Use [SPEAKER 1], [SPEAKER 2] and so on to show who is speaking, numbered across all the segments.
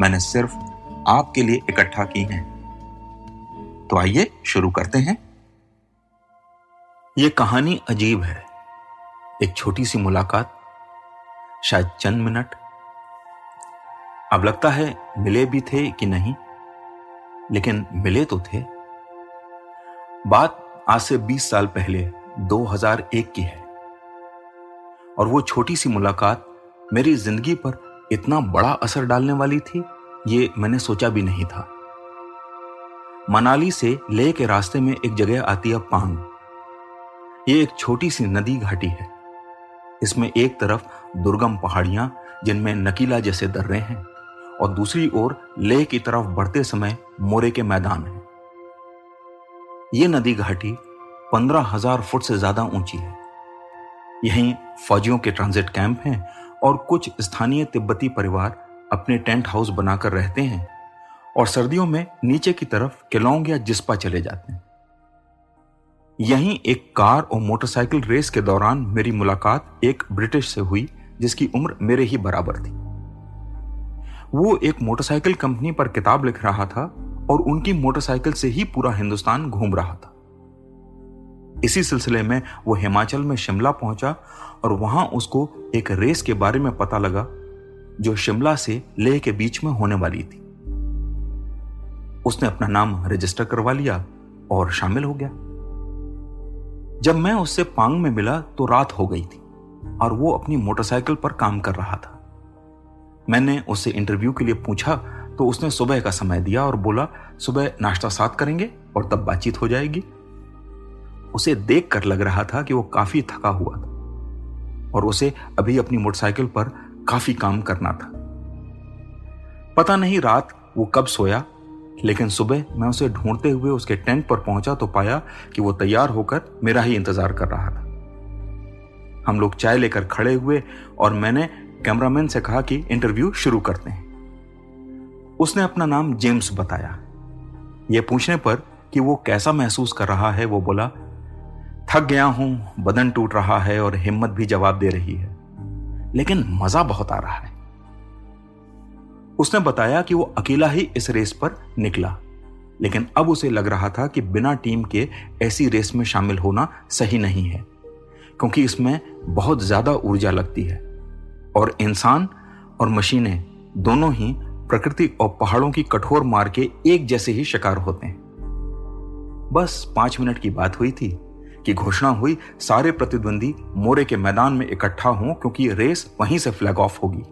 [SPEAKER 1] मैंने सिर्फ़ आपके लिए इकट्ठा की हैं। तो आइए शुरू करते हैं। यह कहानी अजीब है। एक छोटी सी मुलाकात, शायद चंद मिनट। अब लगता है मिले भी थे कि नहीं, लेकिन मिले तो थे। बात आज से 20 साल पहले 2001 की है। और वो छोटी सी मुलाकात मेरी ज़िंदगी पर इतना बड़ा असर डालने वाली थी, ये मैंने सोचा भी नहीं था। मनाली से लेह के रास्ते में एक जगह आती है पांग। ये एक छोटी सी नदी घाटी है। इसमें एक तरफ़ दुर्गम पहाड़ियाँ, जिनमें नकीला जैसे दर्रे हैं, और दूसरी ओर लेह की तरफ़ बढ़ते समय मोरे के मैदान हैं। ये नदी घाटी पंद्रह हज़ार फुट से ज़्यादा ऊँची है। यहीं फौजियों के ट्रांजिट कैंप हैं और कुछ स्थानीय तिब्बती परिवार अपने टेंट हाउस बनाकर रहते हैं और सर्दियों में नीचे की तरफ़ केलोंग या जिस्पा चले जाते हैं। यहीं एक कार और मोटरसाइकिल रेस के दौरान मेरी मुलाकात एक ब्रिटिश से हुई, जिसकी उम्र मेरे ही बराबर थी। वो एक मोटरसाइकिल कंपनी पर किताब लिख रहा था और उनकी मोटरसाइकिल से ही पूरा हिंदुस्तान घूम रहा था। इसी सिलसिले में वो हिमाचल में शिमला पहुँचा और वहाँ उसको एक रेस के बारे में पता लगा, जो शिमला से लेह के बीच में होने वाली थी। उसने अपना नाम रजिस्टर करवा लिया और शामिल हो गया। जब मैं उससे पांग में मिला तो रात हो गई थी और वो अपनी मोटरसाइकिल पर काम कर रहा था। मैंने उससे इंटरव्यू के लिए पूछा तो उसने सुबह का समय दिया और बोला, सुबह नाश्ता साथ करेंगे और तब बातचीत हो जाएगी। उसे देखकर लग रहा था कि वो काफ़ी थका हुआ था और उसे अभी अपनी मोटरसाइकिल पर काफ़ी काम करना था। पता नहीं रात वो कब सोया, लेकिन सुबह मैं उसे ढूंढते हुए उसके टेंट पर पहुँचा तो पाया कि वो तैयार होकर मेरा ही इंतज़ार कर रहा था। हम लोग चाय लेकर खड़े हुए और मैंने कैमरामैन से कहा कि इंटरव्यू शुरू करते हैं। उसने अपना नाम जेम्स बताया। यह पूछने पर कि वो कैसा महसूस कर रहा है, वो बोला थक गया हूँ, बदन टूट रहा है और हिम्मत भी जवाब दे रही है। लेकिन मज़ा बहुत आ रहा है। उसने बताया कि वो अकेला ही इस रेस पर निकला, लेकिन अब उसे लग रहा था कि बिना टीम के ऐसी रेस में शामिल होना सही नहीं है, क्योंकि इसमें बहुत ज़्यादा ऊर्जा लगती है। और इंसान और मशीनें दोनों ही प्रकृति और पहाड़ों की कठोर मार के एक जैसे ही शिकार होते हैं। बस पाँच मिनट की बात हुई थी। कि घोषणा हुई, सारे प्रतिद्वंदी मोरे के मैदान में इकट्ठा हों, क्योंकि रेस वहीं से फ्लैग ऑफ़ होगी।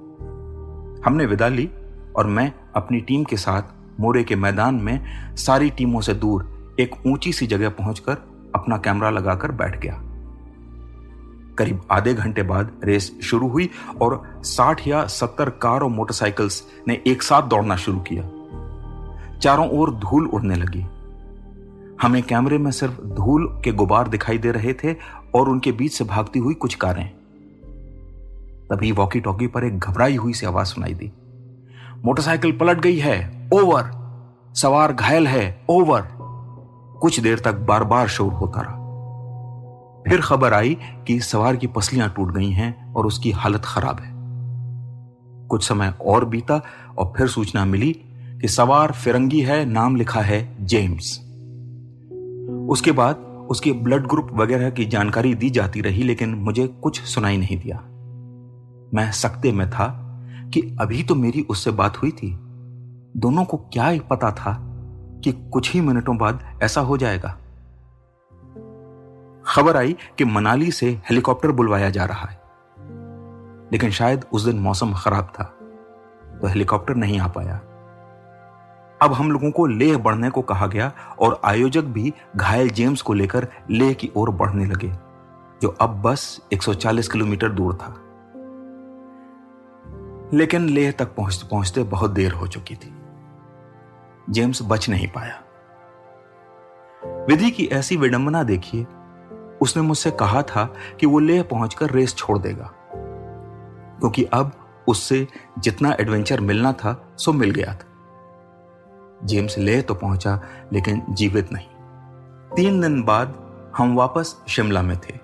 [SPEAKER 1] हमने विदा ली और मैं अपनी टीम के साथ मोरे के मैदान में सारी टीमों से दूर एक ऊँची सी जगह पहुंचकर अपना कैमरा लगाकर बैठ गया। करीब आधे घंटे बाद रेस शुरू हुई और 60 या 70 कार और मोटरसाइकिल्स ने एक साथ दौड़ना शुरू किया। चारों ओर धूल उड़ने लगी। हमें कैमरे में सिर्फ़ धूल के गुबार दिखाई दे रहे थे और उनके बीच से भागती हुई कुछ कारें। तभी वॉकी टॉकी पर एक घबराई हुई सी आवाज़ सुनाई दी। मोटरसाइकिल पलट गई है। ओवर। सवार घायल है। ओवर। कुछ देर तक बार बार शोर होता रहा। फिर खबर आई कि सवार की पसलियाँ टूट गई हैं और उसकी हालत खराब है। कुछ समय और बीता और फिर सूचना मिली कि सवार फिरंगी है, नाम लिखा है, जेम्स। उसके बाद उसके ब्लड ग्रुप वगैरह की जानकारी दी जाती रही, लेकिन मुझे कुछ सुनाई नहीं दिया। मैं सकते में था कि अभी तो मेरी उससे बात हुई थी। दोनों को क्या पता था कि कुछ ही मिनटों बाद ऐसा हो जाएगा। खबर आई कि मनाली से हेलीकॉप्टर बुलवाया जा रहा है। लेकिन शायद उस दिन मौसम खराब था तो हेलीकॉप्टर नहीं आ पाया। अब हम लोगों को लेह बढ़ने को कहा गया और आयोजक भी घायल जेम्स को लेकर लेह की ओर बढ़ने लगे, जो अब बस 140 किलोमीटर दूर था। लेकिन लेह तक पहुँचते पहुँचते बहुत देर हो चुकी थी। जेम्स बच नहीं पाया। विधि की ऐसी विडंबना देखिए, उसने मुझसे कहा था कि वो लेह पहुंचकर रेस छोड़ देगा, क्योंकि अब उससे जितना एडवेंचर मिलना था, सो मिल गया था। जेम्स ले तो पहुँचा, लेकिन जीवित नहीं। तीन दिन बाद हम वापस शिमला में थे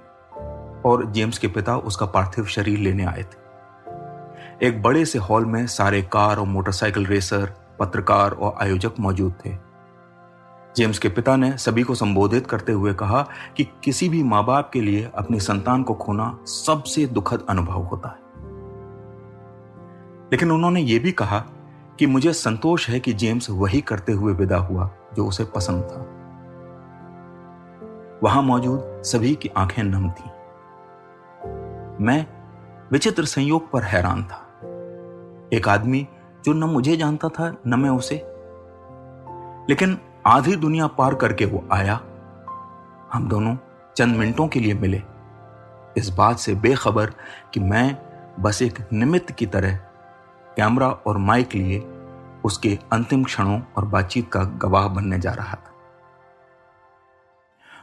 [SPEAKER 1] और जेम्स के पिता उसका पार्थिव शरीर लेने आए थे। एक बड़े से हॉल में सारे कार और मोटरसाइकिल रेसर, पत्रकार और आयोजक मौजूद थे। जेम्स के पिता ने सभी को संबोधित करते हुए कहा कि किसी भी माँ बाप के लिए अपनी संतान को खोना सबसे दुखद अनुभव होता है। लेकिन उन्होंने यह भी कहा कि मुझे संतोष है कि जेम्स वही करते हुए विदा हुआ जो उसे पसंद था। वहाँ मौजूद सभी की आँखें नम थीं। मैं विचित्र संयोग पर हैरान था। एक आदमी जो न मुझे जानता था, न मैं उसे। लेकिन आधी दुनिया पार करके वो आया। हम दोनों चंद मिनटों के लिए मिले। इस बात से बेखबर कि मैं बस एक निमित्त की तरह कैमरा और माइक लिए उसके अंतिम क्षणों और बातचीत का गवाह बनने जा रहा था।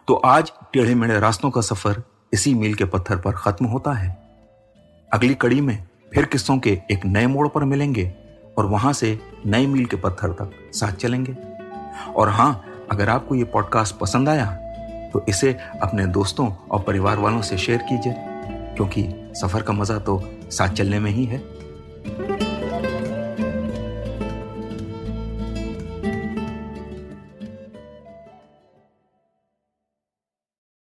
[SPEAKER 1] तो आज टेढ़े मेढ़े रास्तों का सफ़र इसी मील के पत्थर पर खत्म होता है। अगली कड़ी में फिर किस्सों के एक नए मोड़ पर मिलेंगे और वहाँ से नए मील के पत्थर तक साथ चलेंगे। और हाँ, अगर आपको ये पॉडकास्ट पसंद आया तो इसे अपने दोस्तों और परिवार वालों से शेयर कीजिए, क्योंकि सफ़र का मज़ा तो साथ चलने में ही है।